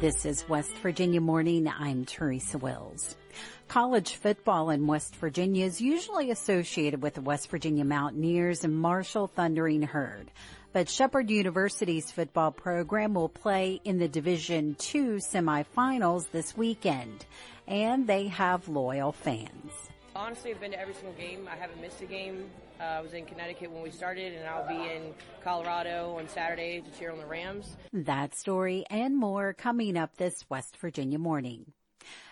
This is West Virginia Morning. I'm Teresa Wills. College football in West Virginia is usually associated with the West Virginia Mountaineers and Marshall Thundering Herd. But Shepherd University's football program will play in the Division II semifinals this weekend, and they have loyal fans. Honestly, I've been to every single game. I haven't missed a game. Uh, I was in Connecticut when we started, and I'll be in Colorado on Saturday to cheer on the Rams. That story and more coming up this West Virginia morning.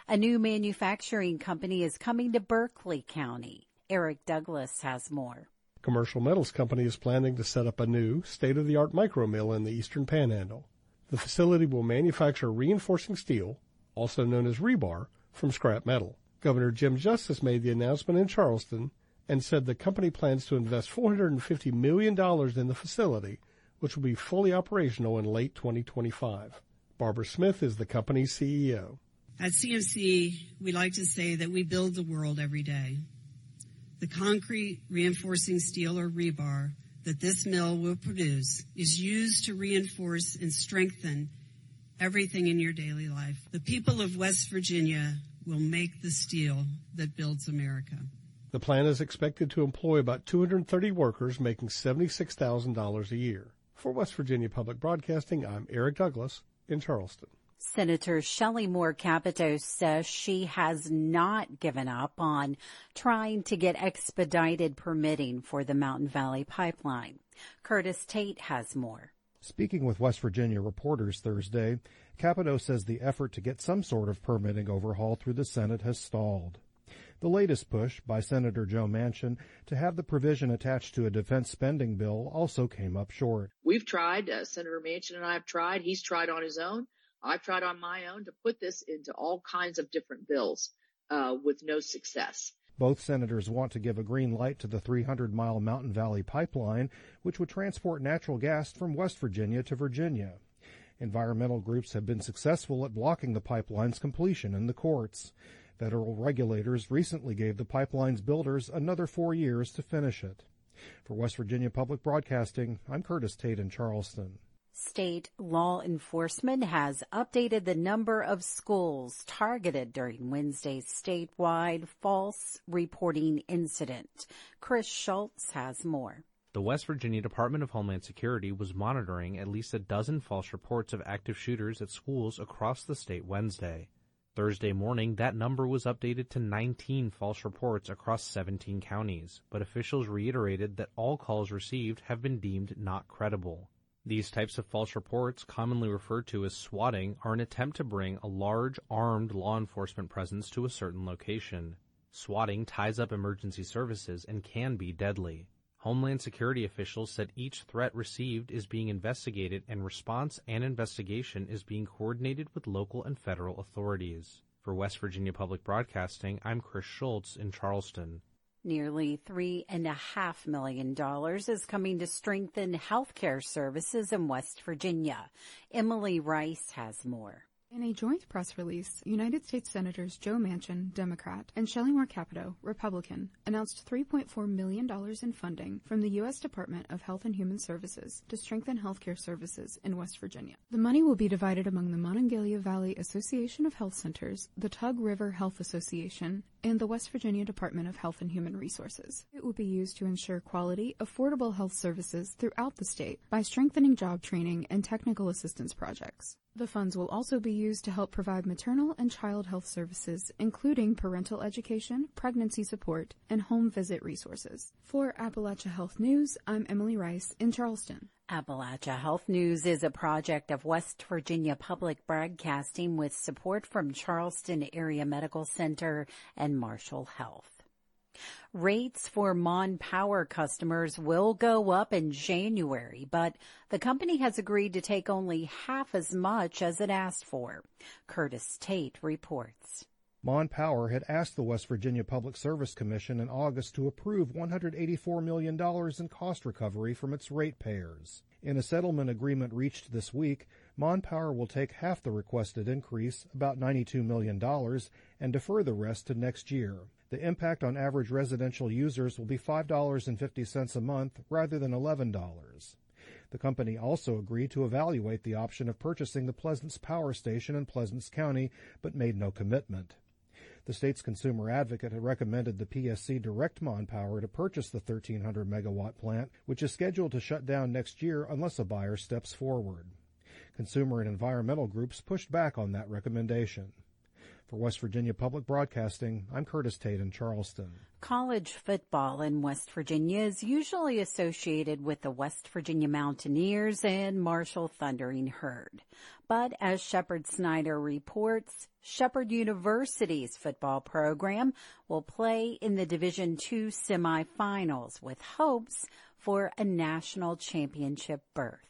A new manufacturing company is coming to Berkeley County. Eric Douglas has more. Commercial Metals Company is planning to set up a new, state-of-the-art micro mill in the eastern panhandle. The facility will manufacture reinforcing steel, also known as rebar, from scrap metal. Governor Jim Justice made the announcement in Charleston and said the company plans to invest $450 million in the facility, which will be fully operational in late 2025. Barbara Smith is the company's CEO. At CMC, we like to say that we build the world every day. The concrete reinforcing steel or rebar that this mill will produce is used to reinforce and strengthen everything in your daily life. The people of West Virginia will make the steel that builds America. The plant is expected to employ about 230 workers making $76,000 a year. For West Virginia Public Broadcasting, I'm Eric Douglas in Charleston. Senator Shelley Moore Capito says she has not given up on trying to get expedited permitting for the Mountain Valley Pipeline. Curtis Tate has more. Speaking with West Virginia reporters Thursday, Capito says the effort to get some sort of permitting overhaul through the Senate has stalled. The latest push by Senator Joe Manchin to have the provision attached to a defense spending bill also came up short. We've tried, uh, Senator Manchin and I have tried, he's tried on his own. I've tried on my own to put this into all kinds of different bills uh, with no success. Both senators want to give a green light to the 300 mile Mountain Valley pipeline, which would transport natural gas from West Virginia to Virginia. Environmental groups have been successful at blocking the pipeline's completion in the courts. Federal regulators recently gave the pipeline's builders another four years to finish it. For West Virginia Public Broadcasting, I'm Curtis Tate in Charleston. State law enforcement has updated the number of schools targeted during Wednesday's statewide false reporting incident. Chris Schultz has more. The West Virginia Department of Homeland Security was monitoring at least a dozen false reports of active shooters at schools across the state Wednesday. Thursday morning, that number was updated to 19 false reports across 17 counties, but officials reiterated that all calls received have been deemed not credible. These types of false reports, commonly referred to as swatting, are an attempt to bring a large, armed law enforcement presence to a certain location. Swatting ties up emergency services and can be deadly. Homeland Security officials said each threat received is being investigated and response and investigation is being coordinated with local and federal authorities. For West Virginia Public Broadcasting, I'm Chris Schultz in Charleston. Nearly three and a half million dollars is coming to strengthen healthcare services in West Virginia. Emily Rice has more. In a joint press release, United States Senators Joe Manchin, Democrat, and Shelley Moore Capito, Republican, announced $3.4 million in funding from the U.S. Department of Health and Human Services to strengthen healthcare services in West Virginia. The money will be divided among the Monongahela Valley Association of Health Centers, the Tug River Health Association, and the West Virginia Department of Health and Human Resources. It will be used to ensure quality, affordable health services throughout the state by strengthening job training and technical assistance projects. The funds will also be used to help provide maternal and child health services, including parental education, pregnancy support, and home visit resources. For Appalachia Health News, I'm Emily Rice in Charleston. Appalachia Health News is a project of West Virginia Public Broadcasting with support from Charleston Area Medical Center and Marshall Health. Rates for Mon Power customers will go up in January, but the company has agreed to take only half as much as it asked for. Curtis Tate reports. Mon Power had asked the West Virginia Public Service Commission in August to approve $184 million in cost recovery from its ratepayers. In a settlement agreement reached this week, Mon Power will take half the requested increase, about $92 million, and defer the rest to next year. The impact on average residential users will be $5.50 a month rather than $11. The company also agreed to evaluate the option of purchasing the Pleasants Power Station in Pleasants County, but made no commitment. The state's consumer advocate had recommended the PSC direct Mon Power to purchase the 1300 megawatt plant, which is scheduled to shut down next year unless a buyer steps forward. Consumer and environmental groups pushed back on that recommendation. For West Virginia Public Broadcasting, I'm Curtis Tate in Charleston. College football in West Virginia is usually associated with the West Virginia Mountaineers and Marshall Thundering Herd. But as Shepherd Snyder reports, Shepherd University's football program will play in the Division II semifinals with hopes for a national championship berth.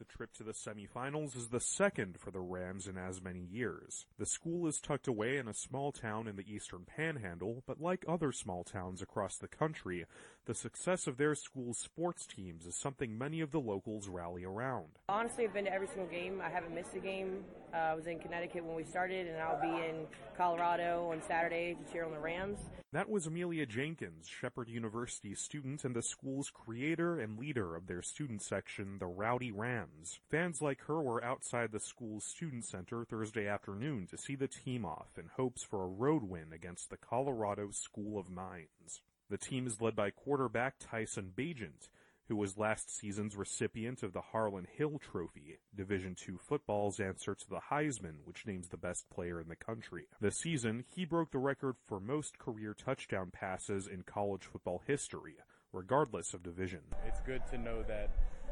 The trip to the semifinals is the second for the Rams in as many years. The school is tucked away in a small town in the eastern panhandle, but like other small towns across the country, the success of their school's sports teams is something many of the locals rally around. Honestly, I've been to every single game. I haven't missed a game. Uh, I was in Connecticut when we started, and I'll be in Colorado on Saturday to cheer on the Rams. That was Amelia Jenkins, Shepherd University student and the school's creator and leader of their student section, the Rowdy Rams. Fans like her were outside the school's student center Thursday afternoon to see the team off in hopes for a road win against the Colorado School of Mines. The team is led by quarterback Tyson Bagent, who was last season's recipient of the Harlan Hill Trophy, Division II football's answer to the Heisman, which names the best player in the country. This season, he broke the record for most career touchdown passes in college football history, regardless of division. It's good to know that,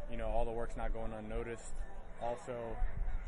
you know, all the work's not going unnoticed. Also,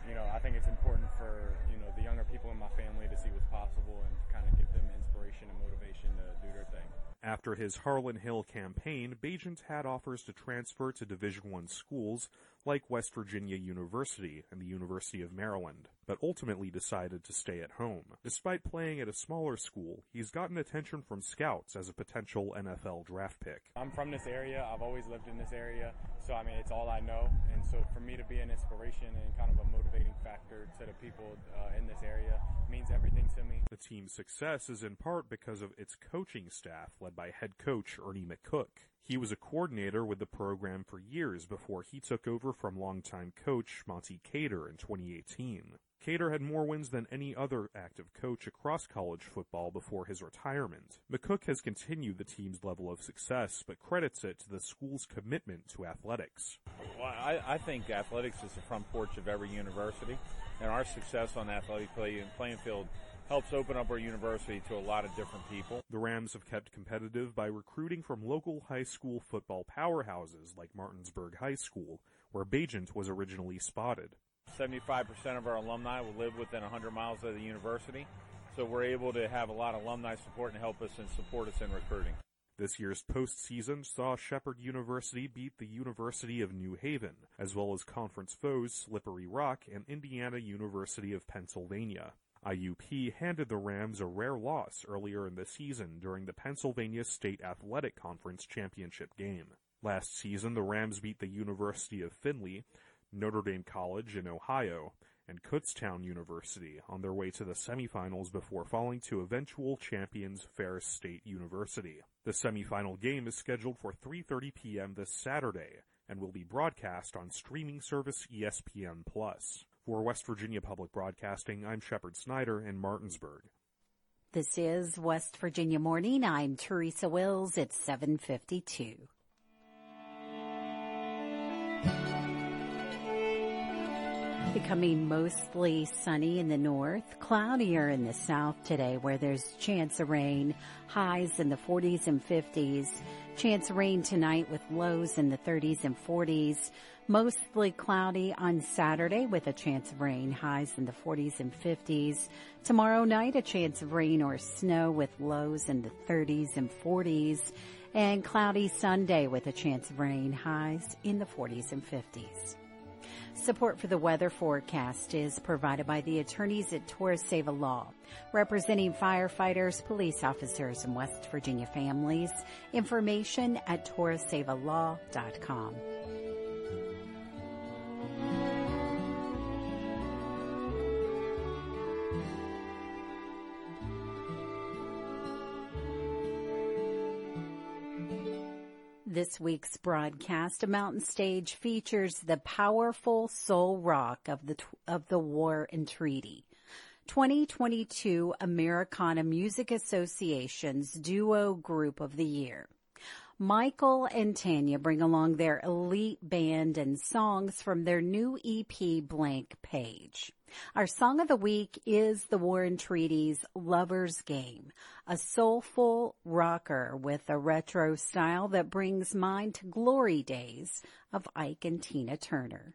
you know, I think it's important for, you know, the younger people in my family to see what's possible and kind of give them inspiration and motivation to do their thing. After his Harlan Hill campaign, Bagent had offers to transfer to Division I schools like West Virginia University and the University of Maryland, but ultimately decided to stay at home. Despite playing at a smaller school, he's gotten attention from scouts as a potential NFL draft pick. I'm from this area. I've always lived in this area, so I mean, it's all I know. And so for me to be an inspiration and kind of a motivating factor to the people uh, in this area means everything to me. The team's success is in part because of its coaching staff led by head coach Ernie McCook. He was a coordinator with the program for years before he took over from longtime coach Monte Cater in 2018. Cater had more wins than any other active coach across college football before his retirement. McCook has continued the team's level of success, but credits it to the school's commitment to athletics. Well, I, I think athletics is the front porch of every university, and our success on athletic play, playing field helps open up our university to a lot of different people. The Rams have kept competitive by recruiting from local high school football powerhouses like Martinsburg High School, where Bagent was originally spotted. 75% of our alumni will live within 100 miles of the university, so we're able to have a lot of alumni support and help us and support us in recruiting. This year's postseason saw Shepherd University beat the University of New Haven, as well as conference foes Slippery Rock and Indiana University of Pennsylvania. IUP handed the Rams a rare loss earlier in the season during the Pennsylvania State Athletic Conference championship game. Last season, the Rams beat the University of Findlay, Notre Dame College in Ohio, and Kutztown University on their way to the semifinals before falling to eventual champions Ferris State University. The semifinal game is scheduled for 3:30 p.m. this Saturday and will be broadcast on streaming service ESPN Plus. For West Virginia Public Broadcasting, I'm Shepherd Snyder in Martinsburg. This is West Virginia Morning. I'm Teresa Wills. It's 752. Becoming mostly sunny in the north, cloudier in the south today where there's chance of rain, highs in the 40s and 50s, chance of rain tonight with lows in the 30s and 40s, mostly cloudy on Saturday with a chance of rain, highs in the 40s and 50s. Tomorrow night a chance of rain or snow with lows in the 30s and 40s, and cloudy Sunday with a chance of rain, highs in the 40s and 50s. Support for the weather forecast is provided by the attorneys at Torres Seva Law, representing firefighters, police officers, and West Virginia families. Information at torresevalaw.com. This week's broadcast, A Mountain Stage, features the powerful soul rock of the, of the War and Treaty. 2022 Americana Music Association's Duo Group of the Year. Michael and Tanya bring along their elite band and songs from their new EP Blank Page. Our song of the week is the War and Treaty's Lover's Game, a soulful rocker with a retro style that brings mind to glory days of Ike and Tina Turner.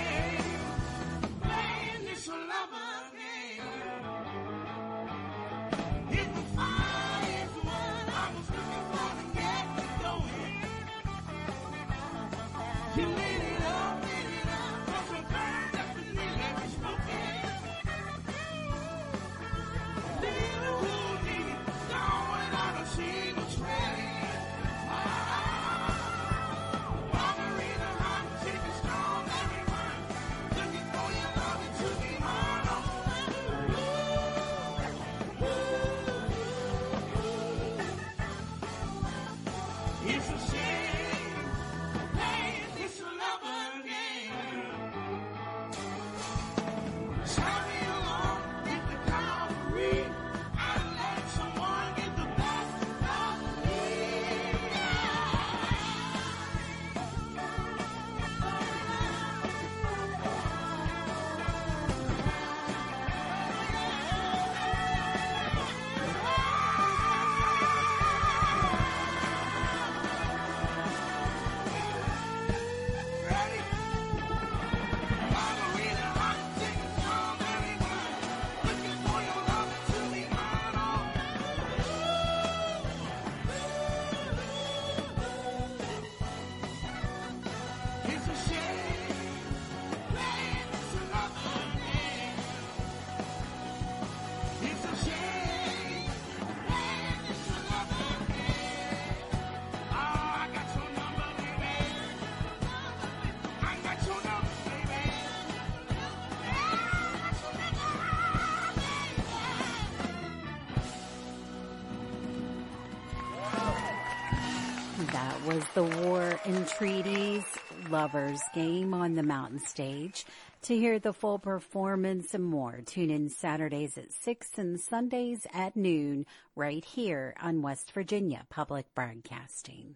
was the War and Treaties Lovers Game on the Mountain Stage. To hear the full performance and more, tune in Saturdays at 6 and Sundays at noon right here on West Virginia Public Broadcasting.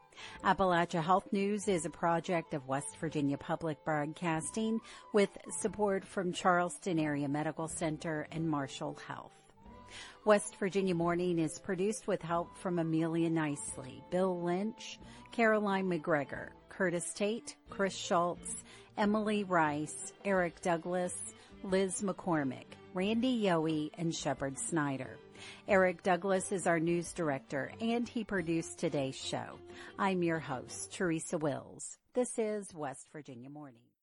Appalachia Health News is a project of West Virginia Public Broadcasting with support from Charleston Area Medical Center and Marshall Health. West Virginia Morning is produced with help from Amelia Knisely, Bill Lynch, Caroline MacGregor, Curtis Tate, Chris Schultz, Emily Rice, Eric Douglas, Liz McCormick, Randy Yohe, and Shepherd Snyder. Eric Douglas is our news director and he produced today's show. I'm your host, Teresa Wills. This is West Virginia Morning.